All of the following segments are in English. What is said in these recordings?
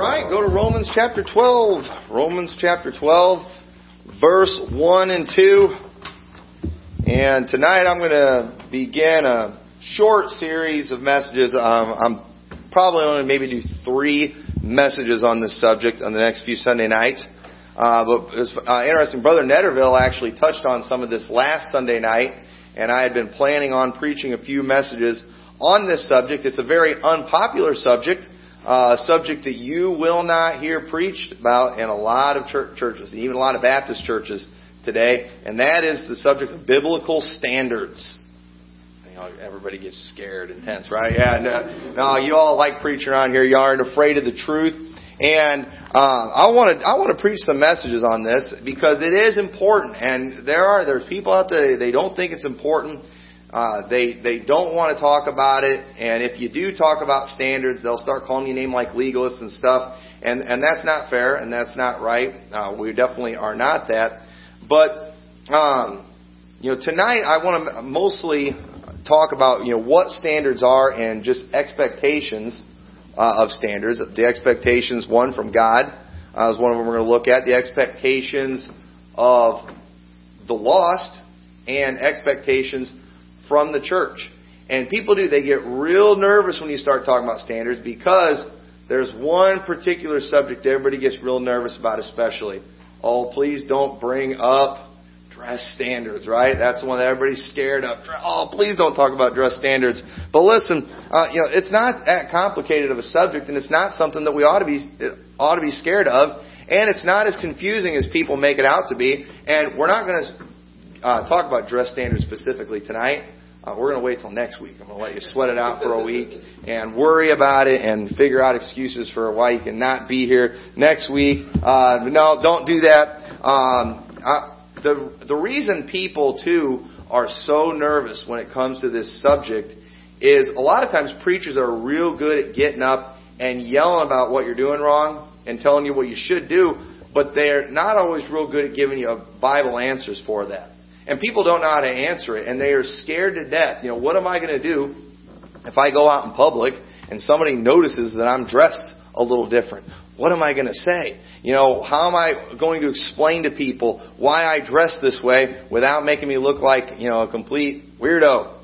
right, go to Romans chapter 12. Romans chapter 12, verse 1 and 2. And tonight I'm going to begin a short series of messages. Um, I'm probably only maybe do three messages on this subject on the next few Sunday nights. Uh, but it's uh, interesting. Brother Netterville actually touched on some of this last Sunday night, and I had been planning on preaching a few messages on this subject. It's a very unpopular subject uh, subject that you will not hear preached about in a lot of church, churches, even a lot of Baptist churches today, and that is the subject of biblical standards. You know, everybody gets scared and tense, right? Yeah, no, no, you all like preaching around here. You aren't afraid of the truth. And uh, I want to I want to preach some messages on this because it is important. And there are there's people out there they don't think it's important. Uh, they they don't want to talk about it, and if you do talk about standards, they'll start calling you name like legalists and stuff, and and that's not fair and that's not right. Uh, we definitely are not that. But um, you know, tonight I want to mostly talk about you know what standards are and just expectations uh, of standards. The expectations, one from God, uh, is one of them we're going to look at. The expectations of the lost and expectations from the church. And people do, they get real nervous when you start talking about standards because there's one particular subject everybody gets real nervous about, especially. Oh, please don't bring up dress standards, right? That's the one that everybody's scared of. Oh, please don't talk about dress standards. But listen, uh, you know, it's not that complicated of a subject, and it's not something that we ought to be ought to be scared of, and it's not as confusing as people make it out to be. And we're not going to uh, talk about dress standards specifically tonight. Uh, we're going to wait till next week. I'm going to let you sweat it out for a week and worry about it and figure out excuses for why you cannot be here next week. Uh, no, don't do that. Um, I, the the reason people too are so nervous when it comes to this subject is a lot of times preachers are real good at getting up and yelling about what you're doing wrong and telling you what you should do, but they're not always real good at giving you Bible answers for that. And people don't know how to answer it, and they are scared to death. You know, what am I going to do if I go out in public and somebody notices that I'm dressed a little different? What am I going to say? You know, how am I going to explain to people why I dress this way without making me look like, you know, a complete weirdo?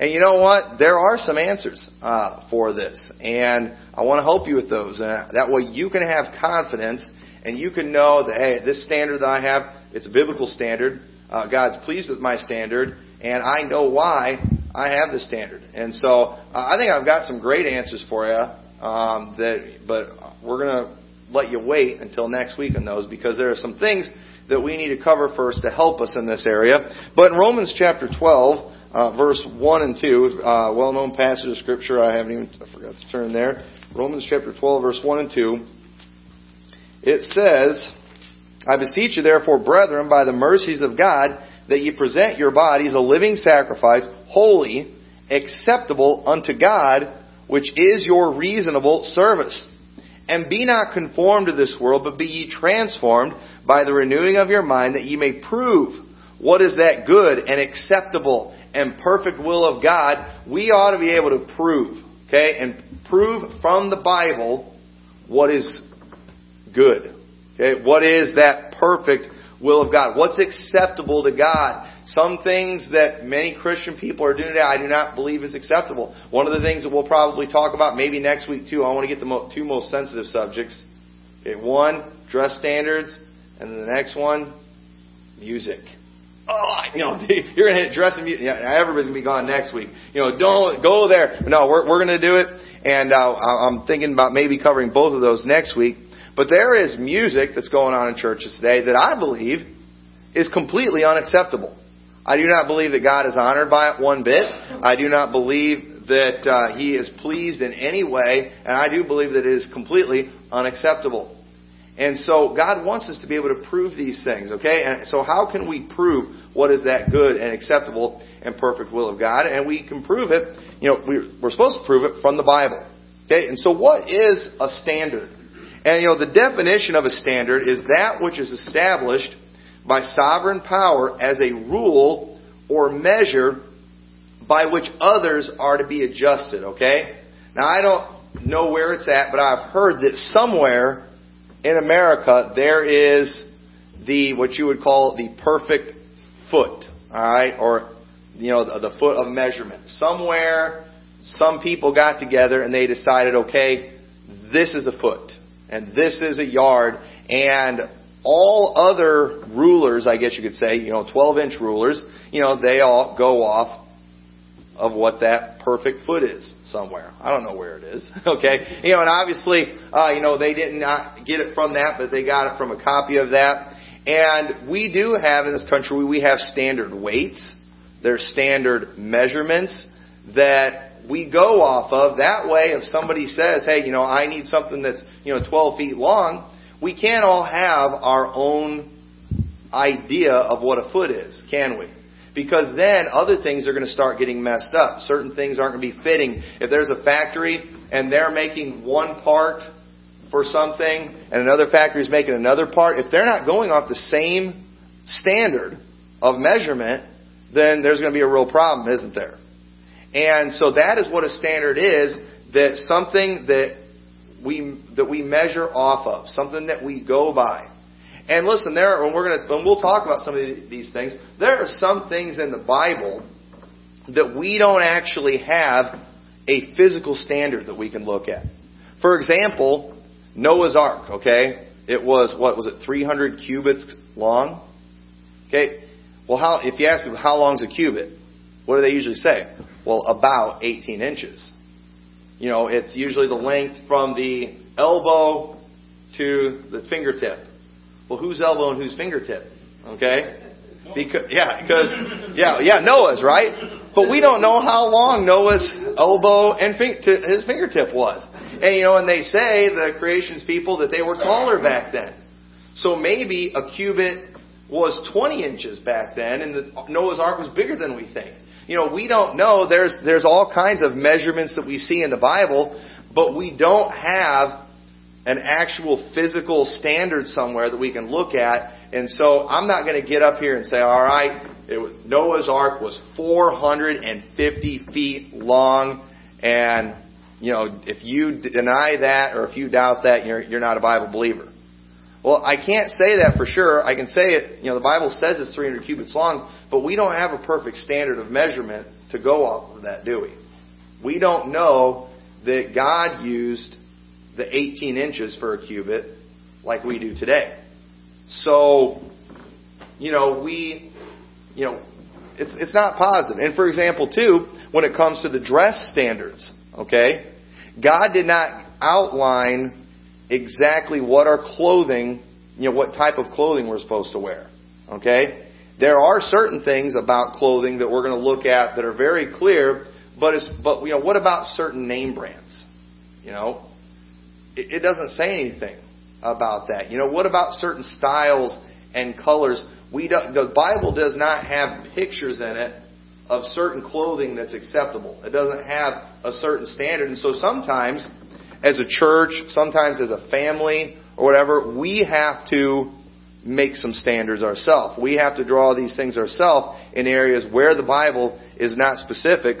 And you know what? There are some answers uh, for this, and I want to help you with those. Uh, that way, you can have confidence, and you can know that hey, this standard that I have, it's a biblical standard uh, God's pleased with my standard, and I know why I have the standard. And so uh, I think I've got some great answers for you. Um, that, but we're to let you wait until next week on those because there are some things that we need to cover first to help us in this area. But in Romans chapter 12, uh, verse 1 and 2, uh, well-known passage of Scripture, I haven't even, I forgot to turn there. Romans chapter 12, verse 1 and 2. It says, I beseech you, therefore, brethren, by the mercies of God, that ye present your bodies a living sacrifice, holy, acceptable unto God, which is your reasonable service. And be not conformed to this world, but be ye transformed by the renewing of your mind, that ye may prove what is that good and acceptable and perfect will of God. We ought to be able to prove, okay, and prove from the Bible what is good. Okay, what is that perfect will of God? What's acceptable to God? Some things that many Christian people are doing today, I do not believe is acceptable. One of the things that we'll probably talk about maybe next week too, I want to get the two most sensitive subjects. Okay, one, dress standards, and then the next one, music. Oh, you know, you're to hit dress and music. Yeah, everybody's to be gone next week. You know, don't go there. No, we're, we're to do it. And uh, I'm thinking about maybe covering both of those next week. But there is music that's going on in churches today that I believe is completely unacceptable. I do not believe that God is honored by it one bit. I do not believe that uh, He is pleased in any way, and I do believe that it is completely unacceptable. And so God wants us to be able to prove these things, okay? And so how can we prove what is that good and acceptable and perfect will of God? And we can prove it, you know, we're supposed to prove it from the Bible. Okay? And so what is a standard? And you know, the definition of a standard is that which is established by sovereign power as a rule or measure by which others are to be adjusted, okay? Now I don't know where it's at, but I've heard that somewhere in America there is the what you would call the perfect foot, all right, or you know the, the foot of measurement. Somewhere, some people got together and they decided, okay, this is a foot and this is a yard, and all other rulers, I guess you could say, you know, 12 inch rulers, you know, they all go off of what that perfect foot is somewhere. I don't know where it is. Okay, you know, and obviously, uh, you know, they did not get it from that, but they got it from a copy of that. And we do have in this country, we have standard weights. There's standard measurements that we go off of. That way, if somebody says, hey, you know, I need something that's, you know, 12 feet long, we can't all have our own idea of what a foot is, can we? Because then other things are going to start getting messed up. Certain things aren't going to be fitting. If there's a factory and they're making one part for something and another factory is making another part, if they're not going off the same standard of measurement, then there's going to be a real problem, isn't there? And so that is what a standard is, that something that we, that we measure off of, something that we go by. And listen, there are, when we're to, when we'll talk about some of these things, there are some things in the Bible that we don't actually have a physical standard that we can look at. For example, Noah's Ark, okay? It was, what was it, 300 cubits long? Okay? Well, how, if you ask me, how long is a cubit? What do they usually say? Well, about 18 inches. You know, it's usually the length from the elbow to the fingertip. Well, whose elbow and whose fingertip? Okay? Because, yeah, because, yeah, yeah, Noah's, right? But we don't know how long Noah's elbow and his fingertip was. And, you know, and they say, the creations people, that they were taller back then. So maybe a cubit was 20 inches back then, and the, Noah's Ark was bigger than we think. You know, we don't know. There's, there's all kinds of measurements that we see in the Bible, but we don't have an actual physical standard somewhere that we can look at. And so I'm not going to get up here and say, all right, was, Noah's Ark was 450 feet long, and you know, if you deny that or if you doubt that, you're, you're not a Bible believer. Well, I can't say that for sure. I can say it, you know, the Bible says it's 300 cubits long, but we don't have a perfect standard of measurement to go off of that, do we? We don't know that God used the 18 inches for a cubit like we do today. So, you know, we, you know, it's, it's not positive. And for example, too, when it comes to the dress standards, okay, God did not outline exactly what our clothing, you know, what type of clothing we're supposed to wear. Okay? There are certain things about clothing that we're going to look at that are very clear, but it's, but, you know, what about certain name brands? You know, it, it doesn't say anything about that. You know, what about certain styles and colors? We don't, the Bible does not have pictures in it of certain clothing that's acceptable. It doesn't have a certain standard. And so sometimes as a church, sometimes as a family or whatever, we have to make some standards ourselves. We have to draw these things ourselves in areas where the Bible is not specific.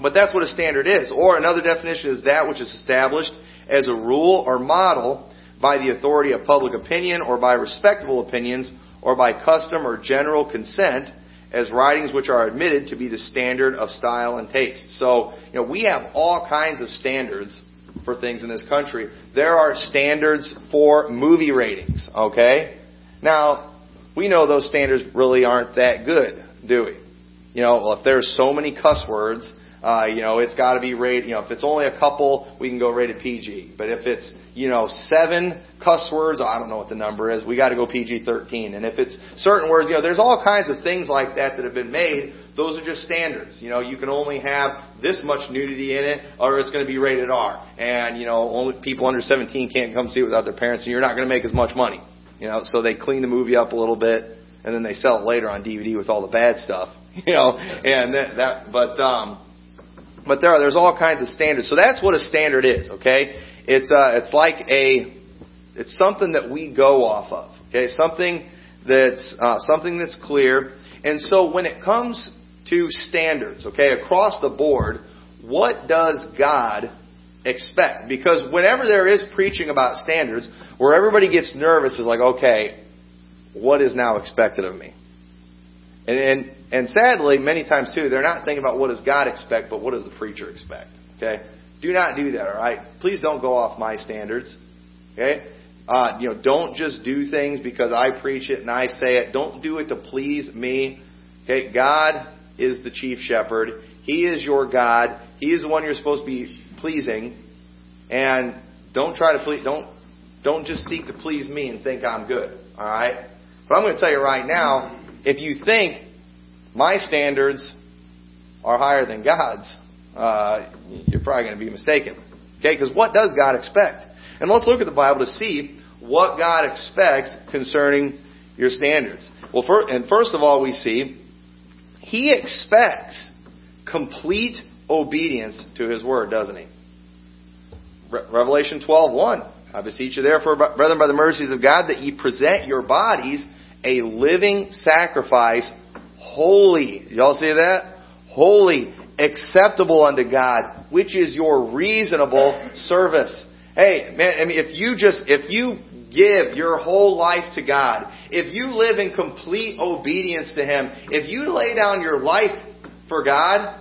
But that's what a standard is. Or another definition is that which is established as a rule or model by the authority of public opinion or by respectable opinions or by custom or general consent as writings which are admitted to be the standard of style and taste. So, you know, we have all kinds of standards for things in this country. There are standards for movie ratings, okay? Now, we know those standards really aren't that good, do we? You know, well, if there's so many cuss words, uh, you know, it's got to be rated. You know, if it's only a couple, we can go rated PG. But if it's you know seven cuss words, I don't know what the number is. We got to go PG-13. And if it's certain words, you know, there's all kinds of things like that that have been made. Those are just standards. You know, you can only have this much nudity in it, or it's going to be rated R. And you know, only people under 17 can't come see it without their parents, and you're not going to make as much money. You know, so they clean the movie up a little bit, and then they sell it later on DVD with all the bad stuff. You know, and that, that but um, but there are there's all kinds of standards. So that's what a standard is. Okay, it's uh, it's like a it's something that we go off of. Okay, something that's uh, something that's clear. And so when it comes to standards, okay, across the board, what does God expect. Because whenever there is preaching about standards, where everybody gets nervous is like, okay, what is now expected of me? And, and, and sadly, many times too, they're not thinking about what does God expect, but what does the preacher expect? Okay? Do not do that, alright? Please don't go off my standards. Okay? Uh, you know, don't just do things because I preach it and I say it. Don't do it to please me. Okay? God is the chief shepherd. He is your God. He is the one you're supposed to be pleasing. And don't try to please, don't, don't just seek to please me and think I'm good. Alright? But I'm going to tell you right now, if you think my standards are higher than God's, uh, you're probably going to be mistaken. Okay, because what does God expect? And let's look at the Bible to see what God expects concerning your standards. Well, for, and first of all, we see He expects complete obedience to His word, doesn't He? Re- Revelation 12:1. I beseech you, therefore, brethren, by the mercies of God, that ye present your bodies a living sacrifice, holy. Y'all see that? Holy, acceptable unto God, which is your reasonable service. Hey, man, I mean, if you just, if you give your whole life to God, if you live in complete obedience to Him, if you lay down your life for God,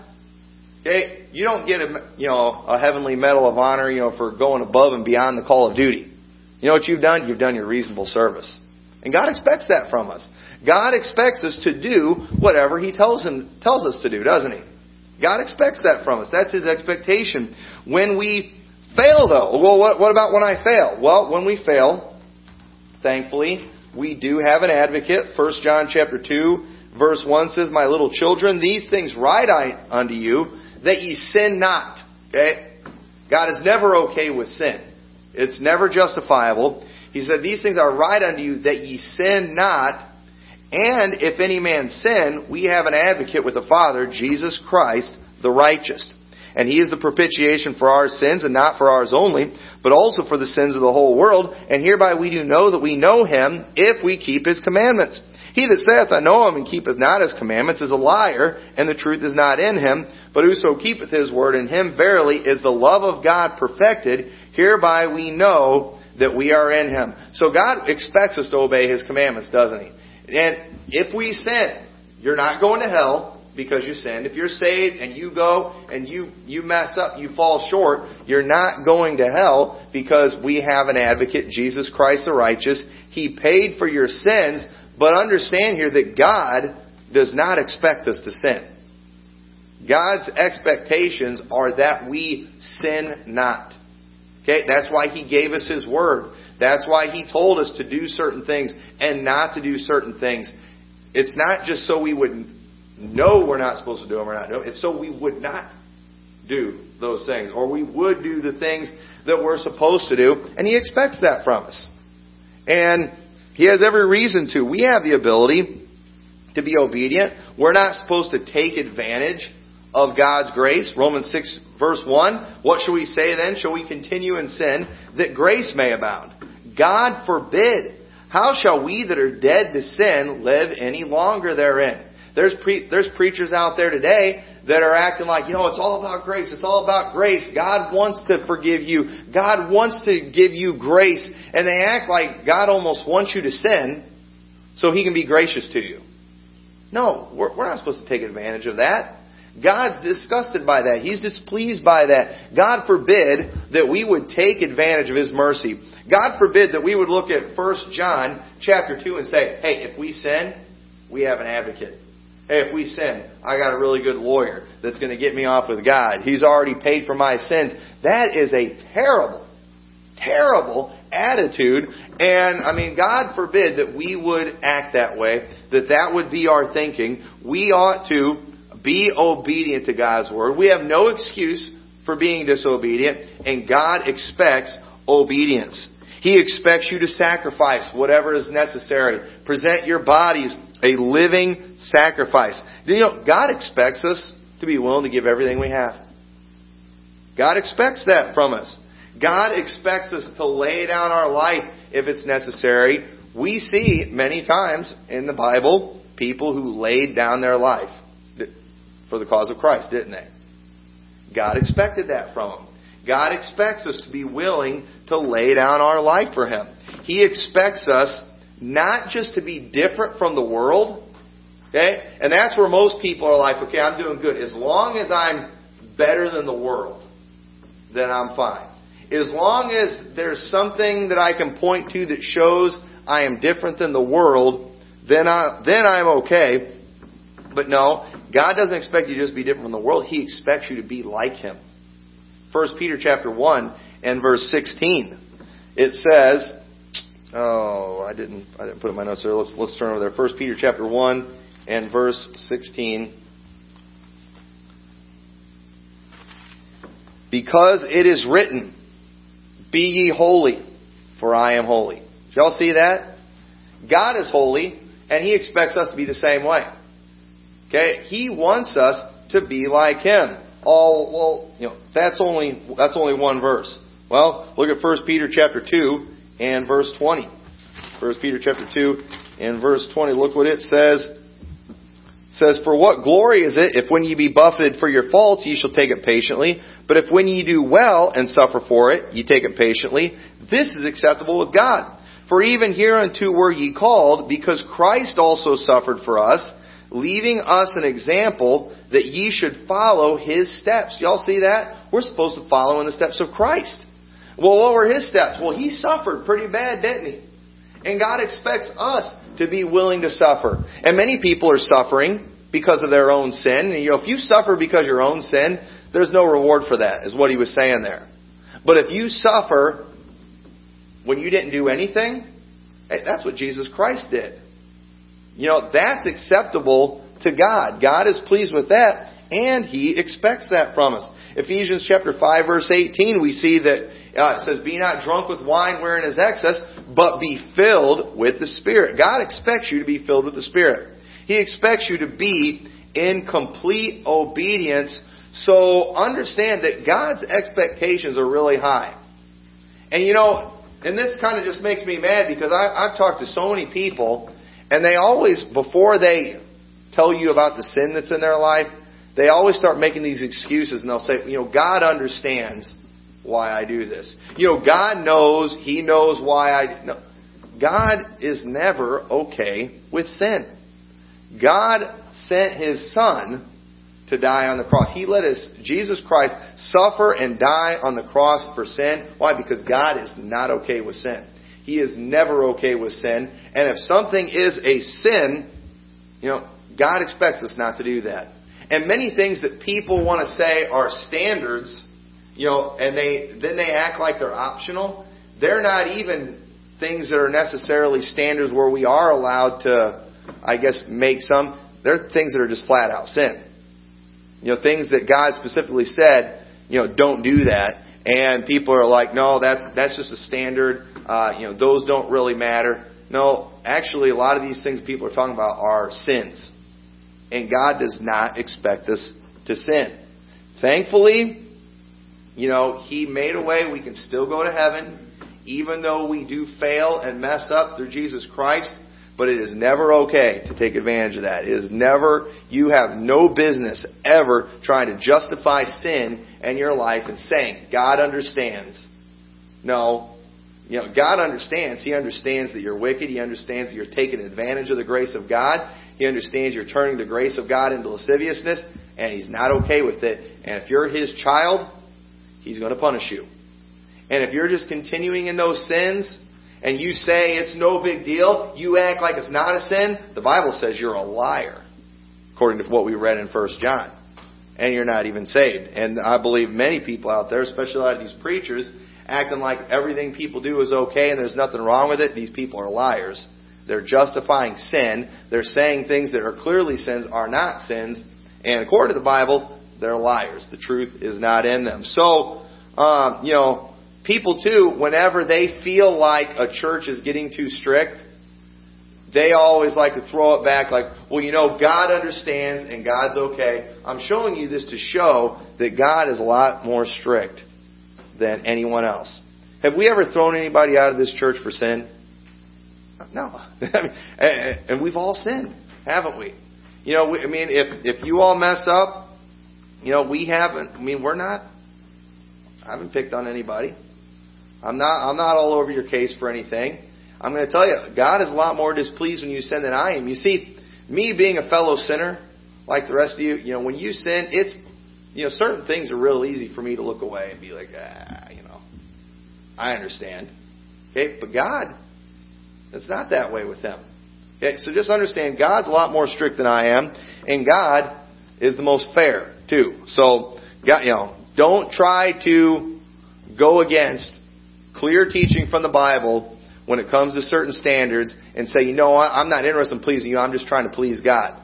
okay, you don't get a, you know, a heavenly medal of honor, you know, for going above and beyond the call of duty. You know what you've done? You've done your reasonable service. And God expects that from us. God expects us to do whatever He tells him tells us to do, doesn't He? God expects that from us. That's His expectation. When we fail, though, well, what, what about when I fail? Well, when we fail, thankfully, we do have an advocate. 1 John chapter 2, verse 1 says, My little children, these things write I unto you, that ye sin not. Okay? God is never okay with sin. It's never justifiable. He said, These things are right unto you, that ye sin not. And if any man sin, we have an advocate with the Father, Jesus Christ, the righteous. And he is the propitiation for our sins, and not for ours only, but also for the sins of the whole world. And hereby we do know that we know him, if we keep his commandments. He that saith, I know him, and keepeth not his commandments, is a liar, and the truth is not in him. But whoso keepeth his word, in him verily is the love of God perfected. Hereby we know that we are in Him. So God expects us to obey His commandments, doesn't He? And if we sin, you're not going to hell because you sinned. If you're saved and you go and you, you mess up, you fall short, you're not going to hell because we have an advocate, Jesus Christ the righteous. He paid for your sins, but understand here that God does not expect us to sin. God's expectations are that we sin not. Okay, that's why He gave us His Word. That's why He told us to do certain things and not to do certain things. It's not just so we would know we're not supposed to do them or not do them. It's so we would not do those things. Or we would do the things that we're supposed to do. And He expects that from us. And He has every reason to. We have the ability to be obedient. We're not supposed to take advantage of God's grace. Romans 6 verse 1. What shall we say then? Shall we continue in sin that grace may abound? God forbid. How shall we that are dead to sin live any longer therein? There's pre- there's preachers out there today that are acting like, you know, it's all about grace. It's all about grace. God wants to forgive you. God wants to give you grace. And they act like God almost wants you to sin so he can be gracious to you. No, we're, we're not supposed to take advantage of that. God's disgusted by that. He's displeased by that. God forbid that we would take advantage of His mercy. God forbid that we would look at 1 John chapter 2 and say, hey, if we sin, we have an advocate. Hey, if we sin, I got a really good lawyer that's going to get me off with God. He's already paid for my sins. That is a terrible, terrible attitude. And, I mean, God forbid that we would act that way, that that would be our thinking. We ought to be obedient to God's word. We have no excuse for being disobedient, and God expects obedience. He expects you to sacrifice whatever is necessary. Present your bodies a living sacrifice. You know, God expects us to be willing to give everything we have. God expects that from us. God expects us to lay down our life if it's necessary. We see many times in the Bible people who laid down their life for the cause of Christ, didn't they? God expected that from them. God expects us to be willing to lay down our life for Him. He expects us not just to be different from the world, okay? And that's where most people are like, okay, I'm doing good. As long as I'm better than the world, then I'm fine. As long as there's something that I can point to that shows I am different than the world, then I then I'm okay. But no, God doesn't expect you to just be different from the world. He expects you to be like Him. First Peter chapter one and verse sixteen, it says, "Oh, I didn't I didn't put in my notes there. Let's let's turn over there. First Peter chapter one and verse sixteen. Because it is written, Be ye holy, for I am holy. Did y'all see that? God is holy, and He expects us to be the same way. Okay? He wants us to be like Him. Oh, well, you know, that's only, that's only one verse. Well, look at 1 Peter chapter 2 and verse 20. 1 Peter chapter 2 and verse 20. Look what it says. It says, For what glory is it if when ye be buffeted for your faults ye shall take it patiently? But if when ye do well and suffer for it, ye take it patiently, this is acceptable with God. For even hereunto were ye called, because Christ also suffered for us, leaving us an example that ye should follow his steps. Y'all see that? We're supposed to follow in the steps of Christ. Well, what were his steps? Well, he suffered pretty bad, didn't he? And God expects us to be willing to suffer. And many people are suffering because of their own sin. And, you know, if you suffer because of your own sin, there's no reward for that, is what he was saying there. But if you suffer when you didn't do anything, hey, that's what Jesus Christ did. You know, that's acceptable to God. God is pleased with that, and He expects that from us. Ephesians chapter 5 verse 18, we see that uh, it says, Be not drunk with wine wherein is excess, but be filled with the Spirit. God expects you to be filled with the Spirit. He expects you to be in complete obedience so understand that God's expectations are really high. And you know, and this kind of just makes me mad because I, I've talked to so many people, and they always, before they tell you about the sin that's in their life, they always start making these excuses and they'll say, you know, God understands why I do this. You know, God knows, He knows why I. No. God is never okay with sin. God sent His Son to die on the cross. He let us, Jesus Christ, suffer and die on the cross for sin. Why? Because God is not okay with sin. He is never okay with sin. And if something is a sin, you know, God expects us not to do that. And many things that people want to say are standards, you know, and they then they act like they're optional. They're not even things that are necessarily standards where we are allowed to, I guess, make some. They're things that are just flat out sin. You know, things that God specifically said, you know, don't do that. And people are like, no, that's that's just a standard. Uh, you know, those don't really matter. No, actually, a lot of these things people are talking about are sins, and God does not expect us to sin. Thankfully, you know, He made a way we can still go to heaven, even though we do fail and mess up through Jesus Christ. But it is never okay to take advantage of that. It is never, you have no business ever trying to justify sin in your life and saying, God understands. No. You know, God understands. He understands that you're wicked. He understands that you're taking advantage of the grace of God. He understands you're turning the grace of God into lasciviousness, and He's not okay with it. And if you're His child, He's going to punish you. And if you're just continuing in those sins, and you say it's no big deal, you act like it's not a sin, the Bible says you're a liar, according to what we read in 1 John. And you're not even saved. And I believe many people out there, especially a lot of these preachers, acting like everything people do is okay and there's nothing wrong with it, these people are liars. They're justifying sin. They're saying things that are clearly sins are not sins. And according to the Bible, they're liars. The truth is not in them. So, um, you know, people too, whenever they feel like a church is getting too strict, they always like to throw it back like, well, you know, God understands and God's okay. I'm showing you this to show that God is a lot more strict than anyone else. Have we ever thrown anybody out of this church for sin? No. and we've all sinned, haven't we? You know, I mean, if if you all mess up, you know, we haven't. I mean, we're not I haven't picked on anybody. I'm not I'm not all over your case for anything. I'm going to tell you, God is a lot more displeased when you sin than I am. You see, me being a fellow sinner, like the rest of you, you know, when you sin, it's you know, certain things are real easy for me to look away and be like, ah, you know, I understand. Okay, but God, it's not that way with Him. Okay, so just understand, God's a lot more strict than I am, and God is the most fair too. So, God, you know, don't try to go against clear teaching from the Bible when it comes to certain standards and say, you know I'm not interested in pleasing you, I'm just trying to please God.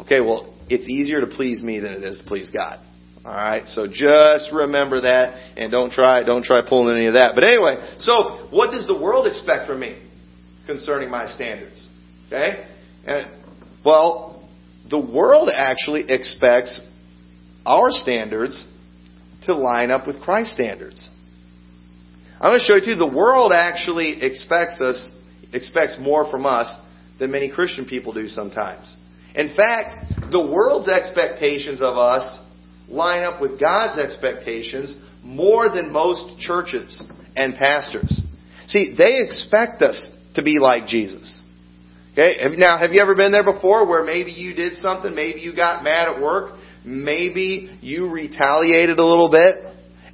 Okay, well, it's easier to please me than it is to please God. All right, so just remember that, and don't try don't try pulling any of that. But anyway, so what does the world expect from me concerning my standards? Okay, and well, the world actually expects our standards to line up with Christ's standards. I'm going to show you too. The world actually expects us expects more from us than many Christian people do sometimes. In fact, the world's expectations of us line up with God's expectations more than most churches and pastors. See, they expect us to be like Jesus. Okay? Now, have you ever been there before where maybe you did something, maybe you got mad at work, maybe you retaliated a little bit,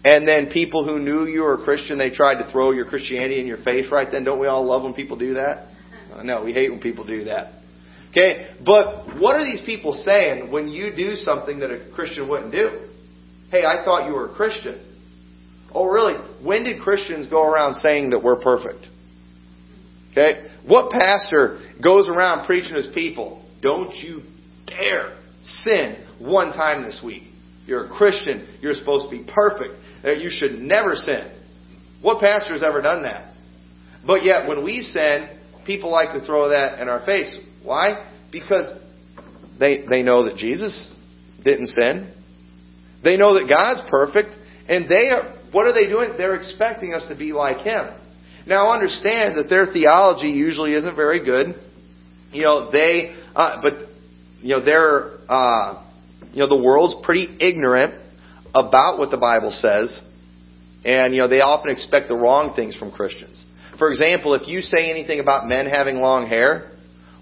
and then people who knew you were a Christian, they tried to throw your Christianity in your face right then? Don't we all love when people do that? No, we hate when people do that. Okay? But what are these people saying when you do something that a Christian wouldn't do? Hey, I thought you were a Christian. Oh, really? When did Christians go around saying that we're perfect? Okay? What pastor goes around preaching to his people, don't you dare sin one time this week. You're a Christian. You're supposed to be perfect. You should never sin. What pastor has ever done that? But yet, when we sin, people like to throw that in our face. Why? Because they, they know that Jesus didn't sin. They know that God's perfect. And they are, what are they doing? They're expecting us to be like Him. Now understand that their theology usually isn't very good. You know, they, uh, but, you know, they're, uh, you know, the world's pretty ignorant about what the Bible says. And, you know, they often expect the wrong things from Christians. For example, if you say anything about men having long hair,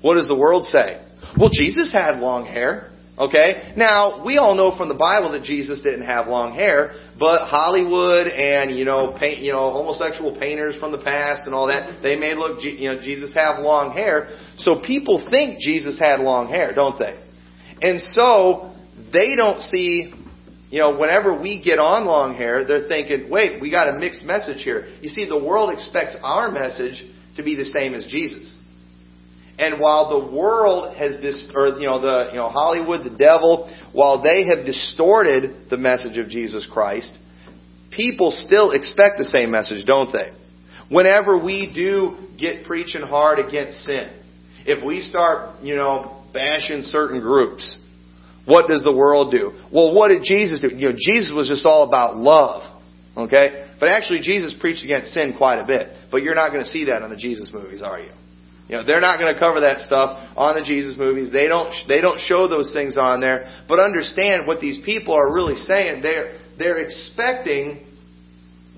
what does the world say? Well, Jesus had long hair. Okay? Now, we all know from the Bible that Jesus didn't have long hair, but Hollywood and, you know, paint, you know, homosexual painters from the past and all that, they may look, you know, Jesus have long hair. So people think Jesus had long hair, don't they? And so, they don't see, you know, whenever we get on long hair, they're thinking, wait, we got a mixed message here. You see, the world expects our message to be the same as Jesus. And while the world has dis- or you know the you know Hollywood, the devil, while they have distorted the message of Jesus Christ, people still expect the same message, don't they? Whenever we do get preaching hard against sin, if we start, you know, bashing certain groups, what does the world do? Well, what did Jesus do? You know, Jesus was just all about love. Okay? But actually Jesus preached against sin quite a bit. But you're not going to see that on the Jesus movies, are you? You know, they're not going to cover that stuff on the Jesus movies. They don't, they don't show those things on there. But understand what these people are really saying. They're, they're expecting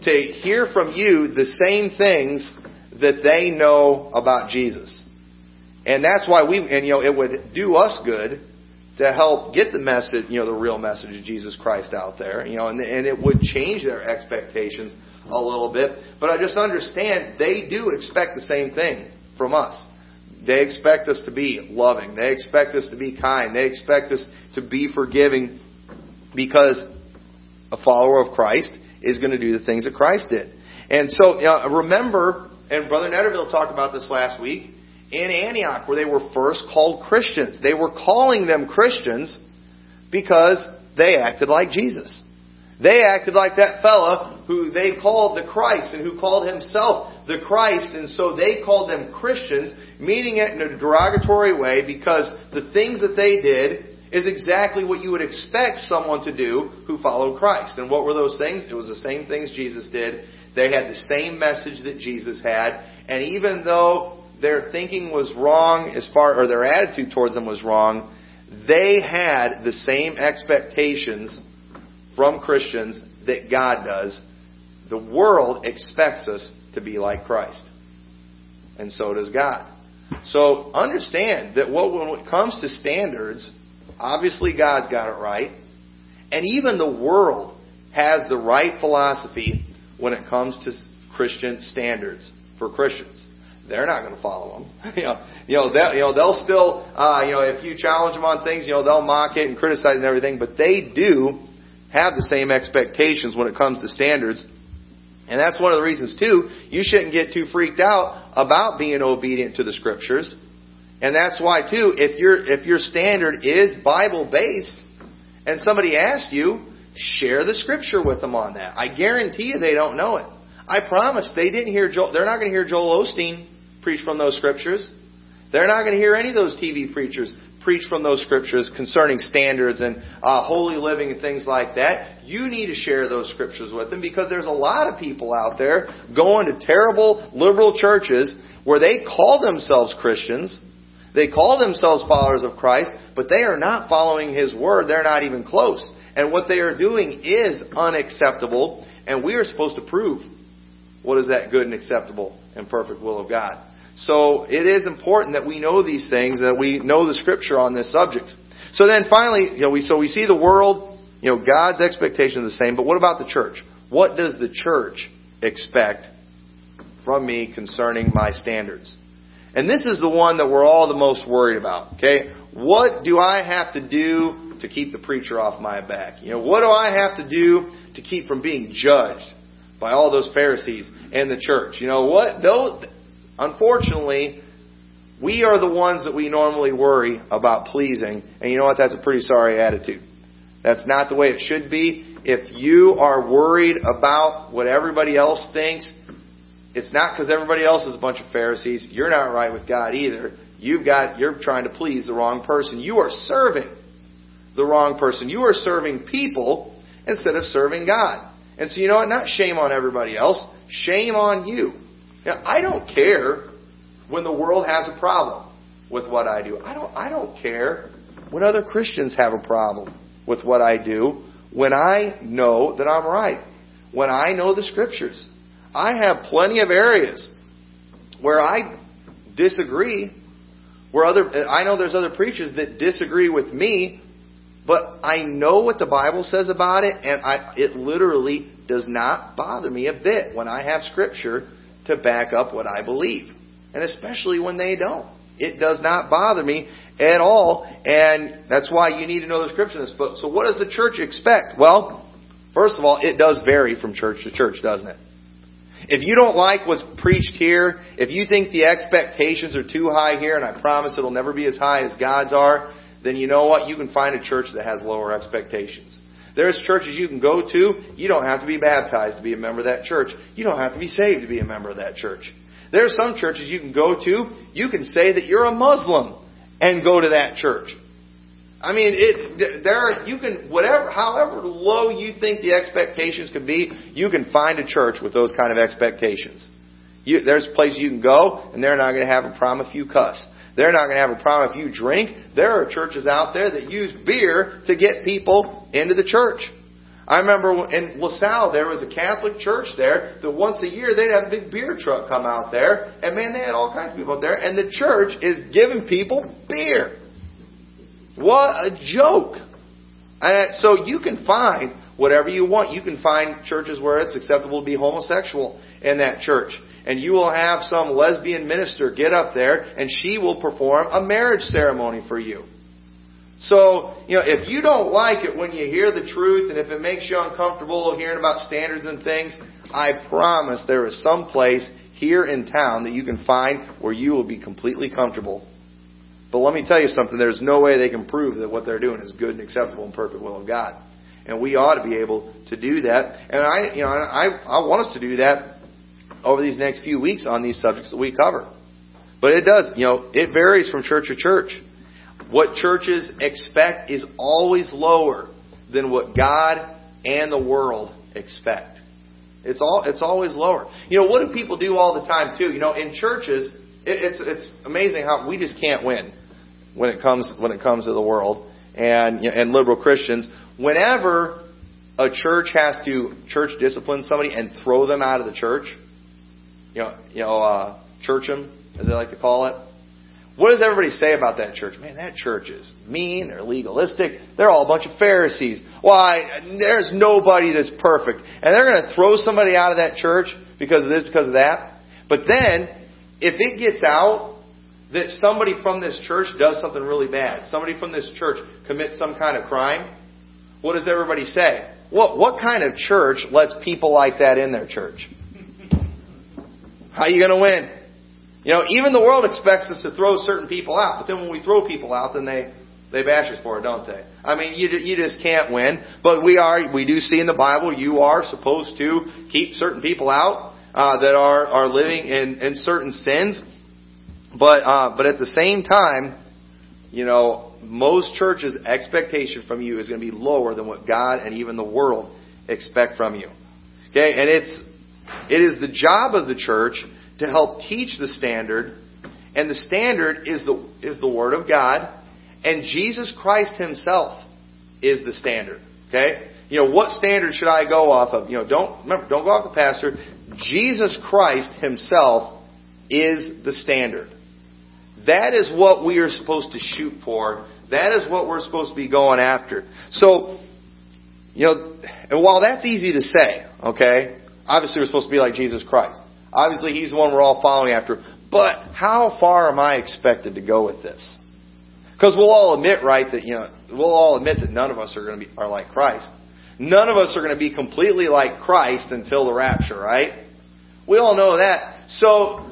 to hear from you the same things that they know about Jesus. And that's why we, and you know, it would do us good to help get the message, you know, the real message of Jesus Christ out there, you know, and, and it would change their expectations a little bit. But I just understand they do expect the same thing from us. They expect us to be loving. They expect us to be kind. They expect us to be forgiving because a follower of Christ is going to do the things that Christ did. And so, remember, and Brother Netterville talked about this last week, in Antioch, where they were first called Christians. They were calling them Christians because they acted like Jesus. They acted like that fella who they called the Christ and who called himself the Christ, and so they called them Christians, meaning it in a derogatory way because the things that they did is exactly what you would expect someone to do who followed Christ. And what were those things? It was the same things Jesus did. They had the same message that Jesus had, and even though their thinking was wrong as far or their attitude towards them was wrong, they had the same expectations from Christians that God does. The world expects us to be like Christ. And so does God. So understand that what, when it comes to standards, obviously God's got it right. And even the world has the right philosophy when it comes to Christian standards for Christians. They're not going to follow them. you know, you know, they'll, you know, they'll still, uh, you know, if you challenge them on things, you know, they'll mock it and criticize and everything, but they do have the same expectations when it comes to standards. And that's one of the reasons too, you shouldn't get too freaked out about being obedient to the scriptures. And that's why too, if your, if your standard is Bible based, and somebody asks you, share the scripture with them on that. I guarantee you they don't know it. I promise they didn't hear Joel, they're not going to hear Joel Osteen preach from those scriptures. They're not going to hear any of those TV preachers preach from those scriptures concerning standards and uh, holy living and things like that. You need to share those scriptures with them because there's a lot of people out there going to terrible liberal churches where they call themselves Christians. They call themselves followers of Christ, but they are not following His Word. They're not even close. And what they are doing is unacceptable, and we are supposed to prove what is that good and acceptable and perfect will of God. So it is important that we know these things, that we know the scripture on this subject. So then finally, you know, we, so we see the world, you know, God's expectation is the same, but what about the church? What does the church expect from me concerning my standards? And this is the one that we're all the most worried about, okay? What do I have to do to keep the preacher off my back? You know, what do I have to do to keep from being judged by all those Pharisees and the church? You know, what, those, Unfortunately, we are the ones that we normally worry about pleasing. And you know what? That's a pretty sorry attitude. That's not the way it should be. If you are worried about what everybody else thinks, it's not because everybody else is a bunch of Pharisees. You're not right with God either. You've got, you're trying to please the wrong person. You are serving the wrong person. You are serving people instead of serving God. And so you know what? Not shame on everybody else. Shame on you. Now, I don't care when the world has a problem with what I do. I don't, I don't care when other Christians have a problem with what I do when I know that I'm right. When I know the scriptures. I have plenty of areas where I disagree, where other, I know there's other preachers that disagree with me, but I know what the Bible says about it, and I, it literally does not bother me a bit when I have scripture to back up what I believe. And especially when they don't. It does not bother me at all, and that's why you need to know the scripture in this book. So what does the church expect? Well, first of all, it does vary from church to church, doesn't it? If you don't like what's preached here, if you think the expectations are too high here, and I promise it'll never be as high as God's are, then you know what? You can find a church that has lower expectations. There's churches you can go to. You don't have to be baptized to be a member of that church. You don't have to be saved to be a member of that church. There are some churches you can go to. You can say that you're a Muslim and go to that church. I mean, it, there you can, whatever, however low you think the expectations could be, you can find a church with those kind of expectations. You, there's places you can go, and they're not going to have a problem if you cuss. They're not going to have a problem if you drink. There are churches out there that use beer to get people into the church. I remember in LaSalle, there was a Catholic church there that once a year they'd have a big beer truck come out there, and man, they had all kinds of people out there, and the church is giving people beer. What a joke! And so you can find whatever you want. You can find churches where it's acceptable to be homosexual in that church and you will have some lesbian minister get up there and she will perform a marriage ceremony for you. So, you know, if you don't like it when you hear the truth and if it makes you uncomfortable hearing about standards and things, I promise there is some place here in town that you can find where you will be completely comfortable. But let me tell you something, there's no way they can prove that what they're doing is good and acceptable and perfect will of God. And we ought to be able to do that. And I, you know, I, I want us to do that over these next few weeks on these subjects that we cover. But it does, you know, it varies from church to church. What churches expect is always lower than what God and the world expect. It's all it's always lower. You know, what do people do all the time too? You know, in churches, it, it's it's amazing how we just can't win when it comes when it comes to the world and and liberal Christians. Whenever a church has to church discipline somebody and throw them out of the church, you know, you know, uh, church them, as they like to call it. What does everybody say about that church? Man, that church is mean. They're legalistic. They're all a bunch of Pharisees. Why? There's nobody that's perfect. And they're going to throw somebody out of that church because of this, because of that. But then, if it gets out that somebody from this church does something really bad, somebody from this church commits some kind of crime, what does everybody say? What, what kind of church lets people like that in their church? How are you going to win? You know, even the world expects us to throw certain people out, but then when we throw people out, then they they bash us for it, don't they? I mean, you you just can't win. But we are we do see in the Bible you are supposed to keep certain people out uh, that are are living in in certain sins. But uh, but at the same time, you know, most churches' expectation from you is going to be lower than what God and even the world expect from you. Okay, and it's it is the job of the church to help teach the standard, and the standard is the is the Word of God, and Jesus Christ Himself is the standard. Okay, you know what standard should I go off of? You know, don't remember, don't go off the pastor. Jesus Christ Himself is the standard. That is what we are supposed to shoot for. That is what we're supposed to be going after. So, you know, and while that's easy to say, okay, obviously we're supposed to be like Jesus Christ. Obviously, He's the one we're all following after. But how far am I expected to go with this? Because we'll all admit, right, that you know, we'll all admit that none of us are going to be are like Christ. None of us are going to be completely like Christ until the rapture, right? We all know that. So,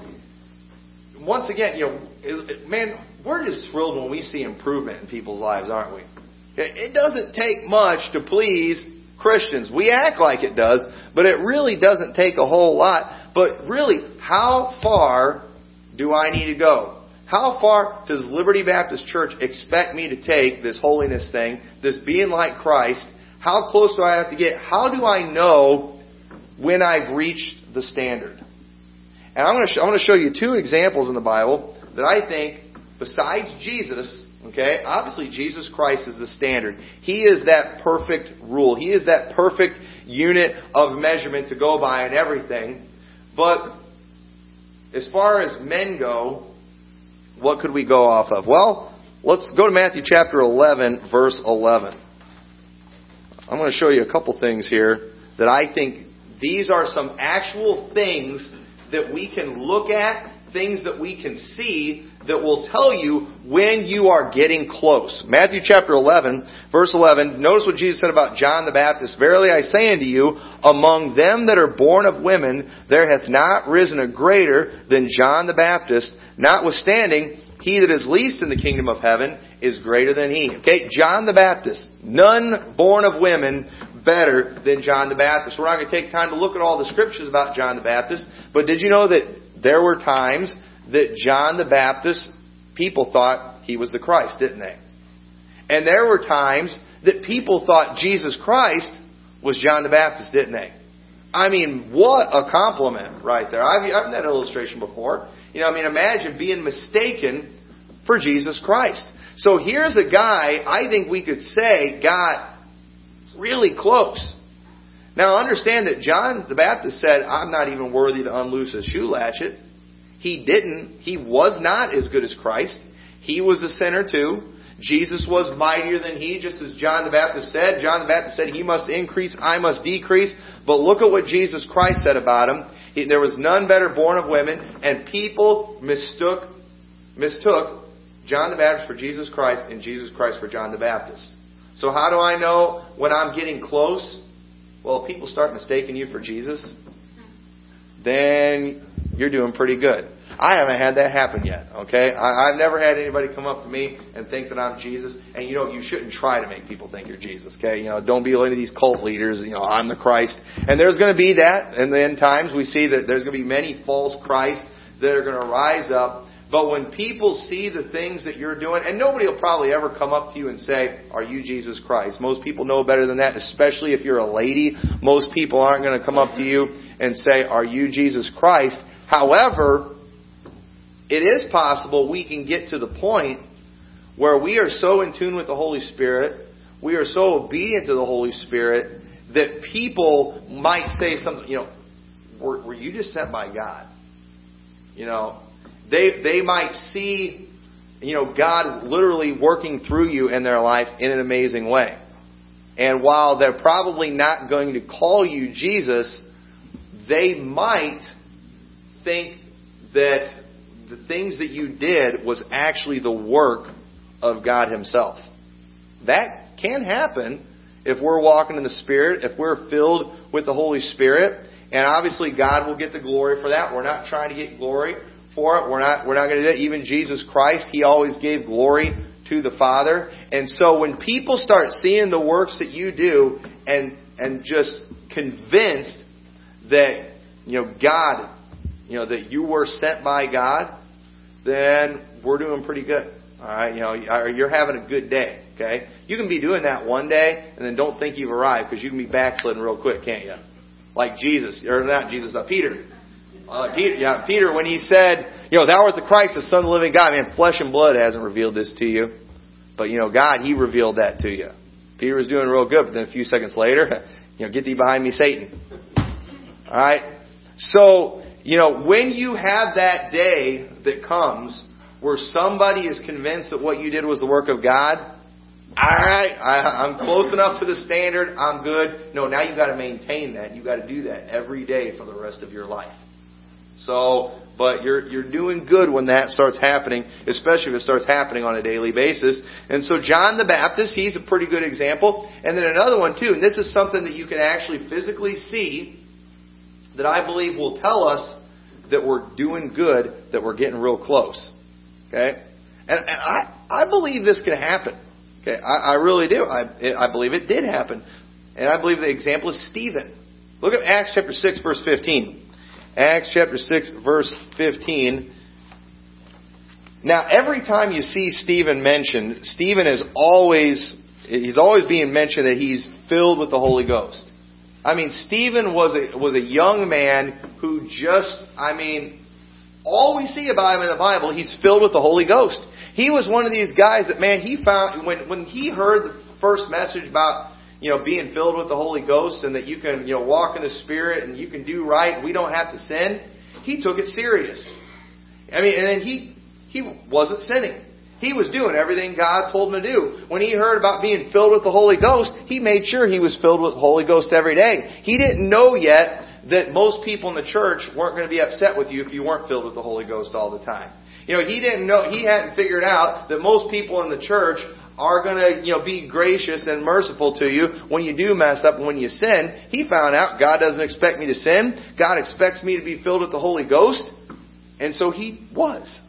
once again, you know, man, we're just thrilled when we see improvement in people's lives, aren't we? It doesn't take much to please Christians. We act like it does, but it really doesn't take a whole lot. But really, how far do I need to go? How far does Liberty Baptist Church expect me to take this holiness thing, this being like Christ? How close do I have to get? How do I know when I've reached the standard? And I'm going to, sh- I'm going to show you two examples in the Bible that I think, besides Jesus, okay, obviously Jesus Christ is the standard. He is that perfect rule. He is that perfect unit of measurement to go by in everything. But as far as men go, what could we go off of? Well, let's go to Matthew chapter 11, verse 11. I'm going to show you a couple things here that I think these are some actual things that we can look at, things that we can see that will tell you when you are getting close. Matthew chapter 11, verse 11. Notice what Jesus said about John the Baptist. Verily I say unto you, among them that are born of women, there hath not risen a greater than John the Baptist. Notwithstanding, he that is least in the kingdom of heaven is greater than he. Okay, John the Baptist. None born of women better than John the Baptist. We're not going to take time to look at all the scriptures about John the Baptist, but did you know that there were times that John the Baptist, people thought he was the Christ, didn't they? And there were times that people thought Jesus Christ was John the Baptist, didn't they? I mean, what a compliment right there. I've, I've that illustration before. You know, I mean, imagine being mistaken for Jesus Christ. So here's a guy I think we could say got really close. Now understand that John the Baptist said, I'm not even worthy to unloose a shoe latchet. He didn't. He was not as good as Christ. He was a sinner too. Jesus was mightier than he, just as John the Baptist said. John the Baptist said, He must increase, I must decrease. But look at what Jesus Christ said about him. He, there was none better born of women, and people mistook, mistook John the Baptist for Jesus Christ and Jesus Christ for John the Baptist. So how do I know when I'm getting close? Well, if people start mistaking you for Jesus, then you're doing pretty good. I haven't had that happen yet, okay? I, I've never had anybody come up to me and think that I'm Jesus. And you know, you shouldn't try to make people think you're Jesus, okay? You know, don't be like these cult leaders, you know, I'm the Christ. And there's going to be that in the end times. We see that there's going to be many false Christs that are going to rise up. But when people see the things that you're doing, and nobody will probably ever come up to you and say, Are you Jesus Christ? Most people know better than that, especially if you're a lady. Most people aren't going to come up to you and say, Are you Jesus Christ? However, it is possible we can get to the point where we are so in tune with the Holy Spirit, we are so obedient to the Holy Spirit, that people might say something, you know, were, were you just sent by God? You know, they they might see, you know, God literally working through you in their life in an amazing way. And while they're probably not going to call you Jesus, they might think that the things that you did was actually the work of God Himself. That can happen if we're walking in the Spirit, if we're filled with the Holy Spirit. And obviously God will get the glory for that. We're not trying to get glory for it. We're not, we're not going to do that. Even Jesus Christ, He always gave glory to the Father. And so when people start seeing the works that you do and, and just convinced that, you know, God, you know, that you were sent by God, then we're doing pretty good. All right, you know, you're having a good day. Okay, you can be doing that one day and then don't think you've arrived because you can be backsliding real quick, can't you? Like Jesus, or not Jesus, uh, Peter. Uh, Peter, yeah, Peter, when he said, you know, thou art the Christ, the Son of the living God, man, flesh and blood hasn't revealed this to you. But, you know, God, He revealed that to you. Peter was doing real good, but then a few seconds later, you know, get thee behind me, Satan. Alright? So, you know, when you have that day that comes where somebody is convinced that what you did was the work of God, alright, I'm close enough to the standard, I'm good. No, now you've got to maintain that. You've got to do that every day for the rest of your life. So, but you're you're doing good when that starts happening, especially if it starts happening on a daily basis. And so John the Baptist, he's a pretty good example. And then another one too, and this is something that you can actually physically see that I believe will tell us that we're doing good, that we're getting real close. Okay? And, and I, I believe this can happen. Okay? I, I really do. I, I believe it did happen. And I believe the example is Stephen. Look at Acts chapter 6 verse 15. Acts chapter 6, verse 15. Now, every time you see Stephen mentioned, Stephen is always, he's always being mentioned that he's filled with the Holy Ghost. I mean, Stephen was a, was a young man who just, I mean, all we see about him in the Bible, he's filled with the Holy Ghost. He was one of these guys that, man, he found, when, when he heard the first message about you know, being filled with the Holy Ghost and that you can, you know, walk in the Spirit and you can do right. We don't have to sin. He took it serious. I mean, and then he, he wasn't sinning. He was doing everything God told him to do. When he heard about being filled with the Holy Ghost, he made sure he was filled with the Holy Ghost every day. He didn't know yet that most people in the church weren't going to be upset with you if you weren't filled with the Holy Ghost all the time. You know, he didn't know, he hadn't figured out that most people in the church are going to, you know, be gracious and merciful to you when you do mess up and when you sin. He found out God doesn't expect me to sin. God expects me to be filled with the Holy Ghost. And so he was.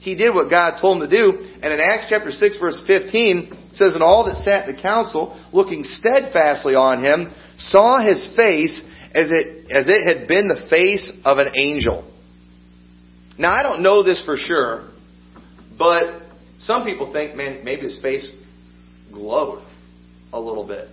He did what God told him to do. And in Acts chapter 6 verse 15, it says, And all that sat in the council, looking steadfastly on him, saw his face as it, as it had been the face of an angel. Now I don't know this for sure, but some people think, man, maybe his face glowed a little bit.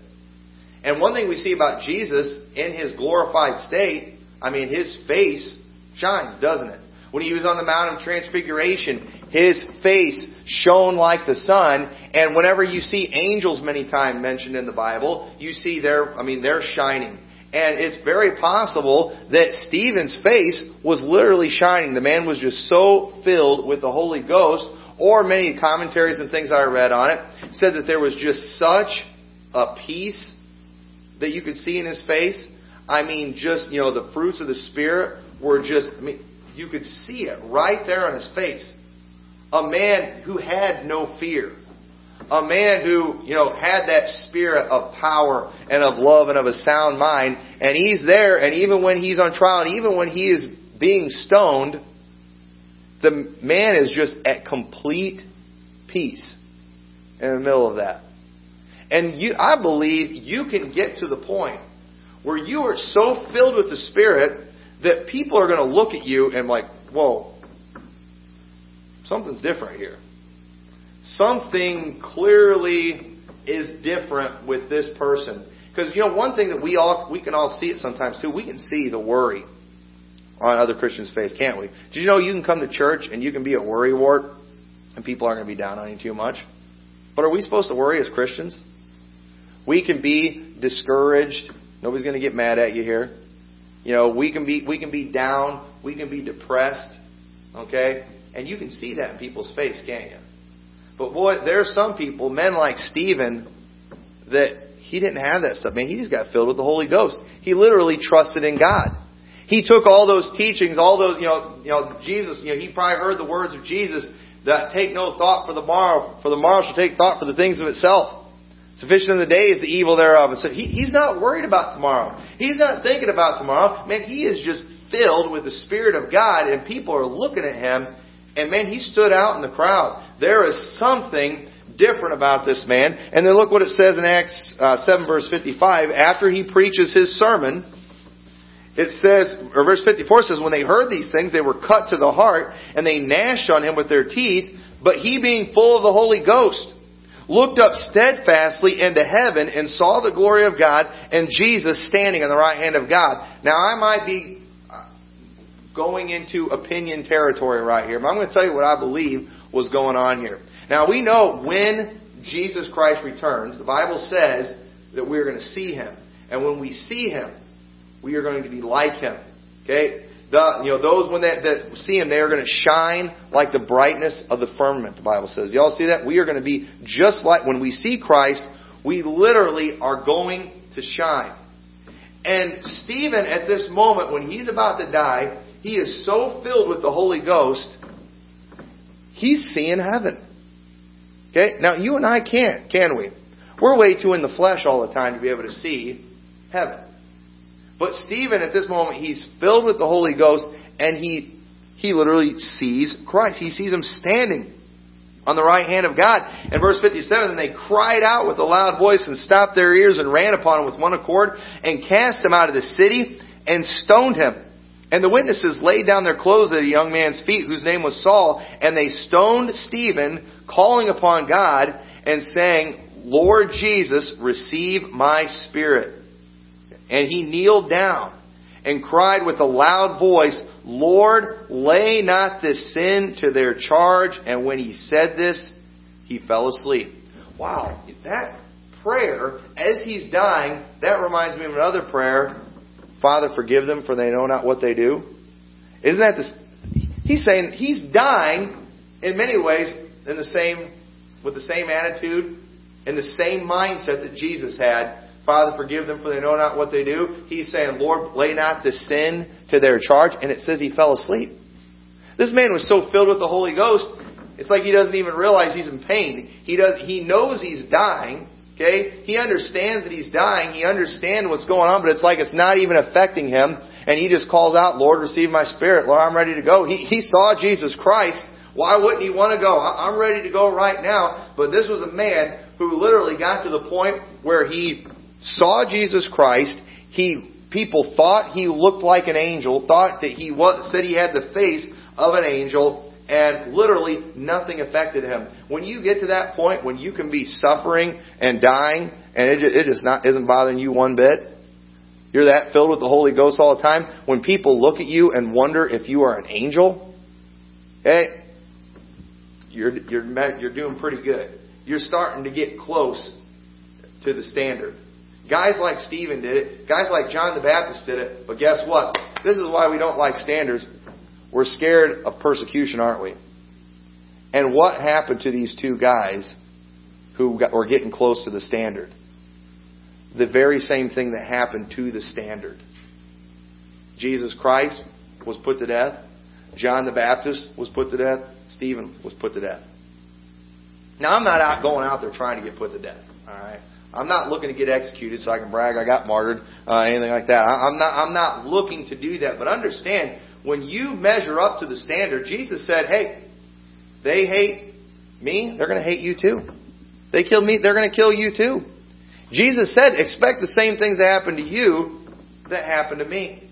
And one thing we see about Jesus in his glorified state, I mean, his face shines, doesn't it? When he was on the Mount of Transfiguration, his face shone like the sun. And whenever you see angels many times mentioned in the Bible, you see their, I mean, they're shining. And it's very possible that Stephen's face was literally shining. The man was just so filled with the Holy Ghost or many commentaries and things I read on it said that there was just such a peace that you could see in his face. I mean, just, you know, the fruits of the Spirit were just, I mean, you could see it right there on his face. A man who had no fear. A man who, you know, had that spirit of power and of love and of a sound mind. And he's there, and even when he's on trial, and even when he is being stoned, the man is just at complete peace in the middle of that. And you, I believe you can get to the point where you are so filled with the Spirit that people are going to look at you and like, whoa, something's different here. Something clearly is different with this person. Because you know, one thing that we all we can all see it sometimes too. We can see the worry on other Christians' face, can't we? Did you know you can come to church and you can be a worry wart and people aren't going to be down on you too much? But are we supposed to worry as Christians? We can be discouraged Nobody's going to get mad at you here. You know, we can be we can be down, we can be depressed, okay? And you can see that in people's face, can't you? But boy, there are some people, men like Stephen, that he didn't have that stuff. Man, he just got filled with the Holy Ghost. He literally trusted in God. He took all those teachings, all those, you know, you know, Jesus, you know, he probably heard the words of Jesus that take no thought for the morrow, for the morrow shall take thought for the things of itself. Sufficient in the day is the evil thereof. And so he, he's not worried about tomorrow. He's not thinking about tomorrow. Man, he is just filled with the Spirit of God, and people are looking at him, and man, he stood out in the crowd. There is something different about this man. And then look what it says in Acts uh, 7 verse 55. After he preaches his sermon, it says, or verse 54 says, when they heard these things, they were cut to the heart, and they gnashed on him with their teeth. But he, being full of the Holy Ghost, looked up steadfastly into heaven and saw the glory of God and Jesus standing on the right hand of God. Now, I might be uh, going into opinion territory right here, but I'm going to tell you what I believe was going on here. Now, we know when Jesus Christ returns, the Bible says that we're going to see him. And when we see him, we are going to be like him. Okay? The, you know, those when that, that see him, they are going to shine like the brightness of the firmament, the Bible says. Y'all see that? We are going to be just like, when we see Christ, we literally are going to shine. And Stephen, at this moment, when he's about to die, he is so filled with the Holy Ghost, he's seeing heaven. Okay? Now, you and I can't, can we? We're way too in the flesh all the time to be able to see heaven. But Stephen, at this moment, he's filled with the Holy Ghost, and he, he literally sees Christ. He sees him standing on the right hand of God. In verse 57, and they cried out with a loud voice and stopped their ears and ran upon him with one accord and cast him out of the city and stoned him. And the witnesses laid down their clothes at a young man's feet whose name was Saul, and they stoned Stephen, calling upon God and saying, Lord Jesus, receive my spirit. And he kneeled down and cried with a loud voice, Lord, lay not this sin to their charge. And when he said this, he fell asleep. Wow, that prayer, as he's dying, that reminds me of another prayer. Father, forgive them for they know not what they do. Isn't that this? He's saying he's dying in many ways in the same, with the same attitude, and the same mindset that Jesus had Father, forgive them for they know not what they do. He's saying, Lord, lay not the sin to their charge. And it says he fell asleep. This man was so filled with the Holy Ghost, it's like he doesn't even realize he's in pain. He does, he knows he's dying. Okay? He understands that he's dying. He understands what's going on, but it's like it's not even affecting him. And he just calls out, Lord, receive my spirit. Lord, I'm ready to go. He, he saw Jesus Christ. Why wouldn't he want to go? I'm ready to go right now. But this was a man who literally got to the point where he saw Jesus Christ. He people thought he looked like an angel, thought that he was said he had the face of an angel, and literally nothing affected him. When you get to that point when you can be suffering and dying, and it just, not isn't bothering you one bit, you're that filled with the Holy Ghost all the time. When people look at you and wonder if you are an angel, hey, you're you're you're doing pretty good. You're starting to get close to the standard. Guys like Stephen did it. Guys like John the Baptist did it. But guess what? This is why we don't like standards. We're scared of persecution, aren't we? And what happened to these two guys who got, were getting close to the standard? The very same thing that happened to the standard. Jesus Christ was put to death. John the Baptist was put to death. Stephen was put to death. Now, I'm not out going out there trying to get put to death. All right. I'm not looking to get executed so I can brag I got martyred, uh, anything like that. I'm not. I'm not looking to do that. But understand, when you measure up to the standard, Jesus said, "Hey, they hate me. They're going to hate you too. They killed me. They're going to kill you too." Jesus said, "Expect the same things that happen to you that happen to me."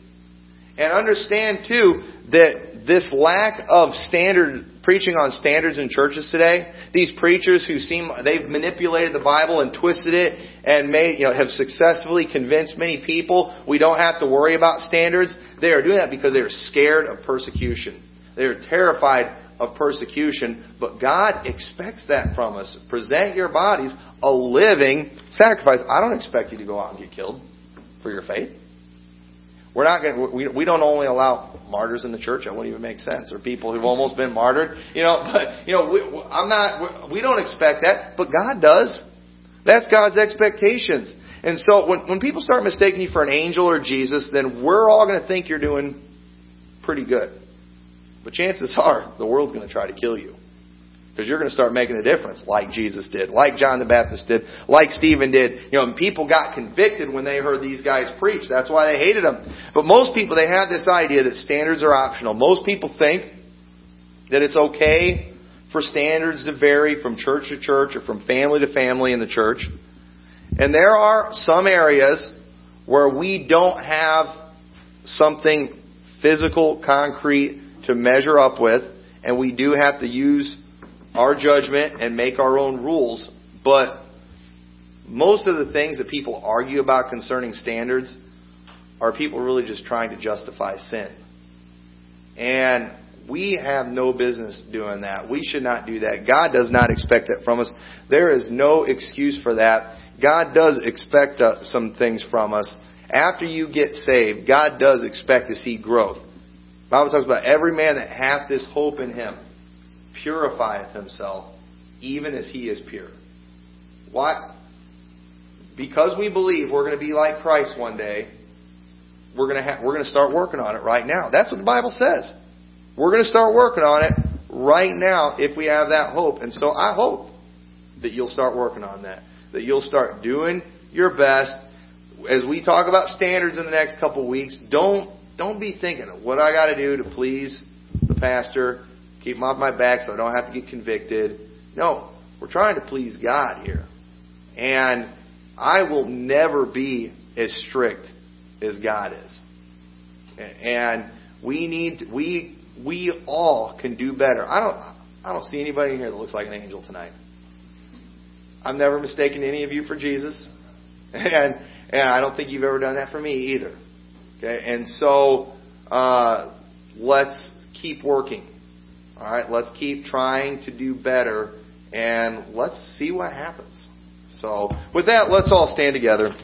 And understand too that this lack of standard preaching on standards in churches today, these preachers who seem they've manipulated the Bible and twisted it and made you know have successfully convinced many people we don't have to worry about standards. They are doing that because they are scared of persecution. They are terrified of persecution, but God expects that from us. Present your bodies a living sacrifice. I don't expect you to go out and get killed. for your faith. We're not going. We we don't only allow martyrs in the church. That wouldn't even make sense. Or people who've almost been martyred. You know, but you know, we, I'm not. We don't expect that, but God does. That's God's expectations. And so when when people start mistaking you for an angel or Jesus, then we're all going to think you're doing pretty good. But chances are the world's going to try to kill you. Because you're going to start making a difference like Jesus did, like John the Baptist did, like Stephen did. You know, and people got convicted when they heard these guys preach. That's why they hated them. But most people, they have this idea that standards are optional. Most people think that it's okay for standards to vary from church to church or from family to family in the church. And there are some areas where we don't have something physical, concrete to measure up with, and we do have to use our judgment and make our own rules, but most of the things that people argue about concerning standards are people really just trying to justify sin. And we have no business doing that. We should not do that. God does not expect that from us. There is no excuse for that. God does expect uh, some things from us. After you get saved, God does expect to see growth. The Bible talks about every man that hath this hope in him purifieth himself, even as he is pure. What? Because we believe we're going to be like Christ one day, we're going to ha- we're going to start working on it right now. That's what the Bible says. We're going to start working on it right now if we have that hope. And so I hope that you'll start working on that. That you'll start doing your best. As we talk about standards in the next couple of weeks, don't don't be thinking what I got to do to please the pastor keep them off my back so I don't have to get convicted. No, we're trying to please God here. And I will never be as strict as God is. And we need we we all can do better. I don't I don't see anybody in here that looks like an angel tonight. I've never mistaken any of you for Jesus. And and I don't think you've ever done that for me either. Okay? And so uh, let's keep working. All right, let's keep trying to do better and let's see what happens. So, with that, let's all stand together.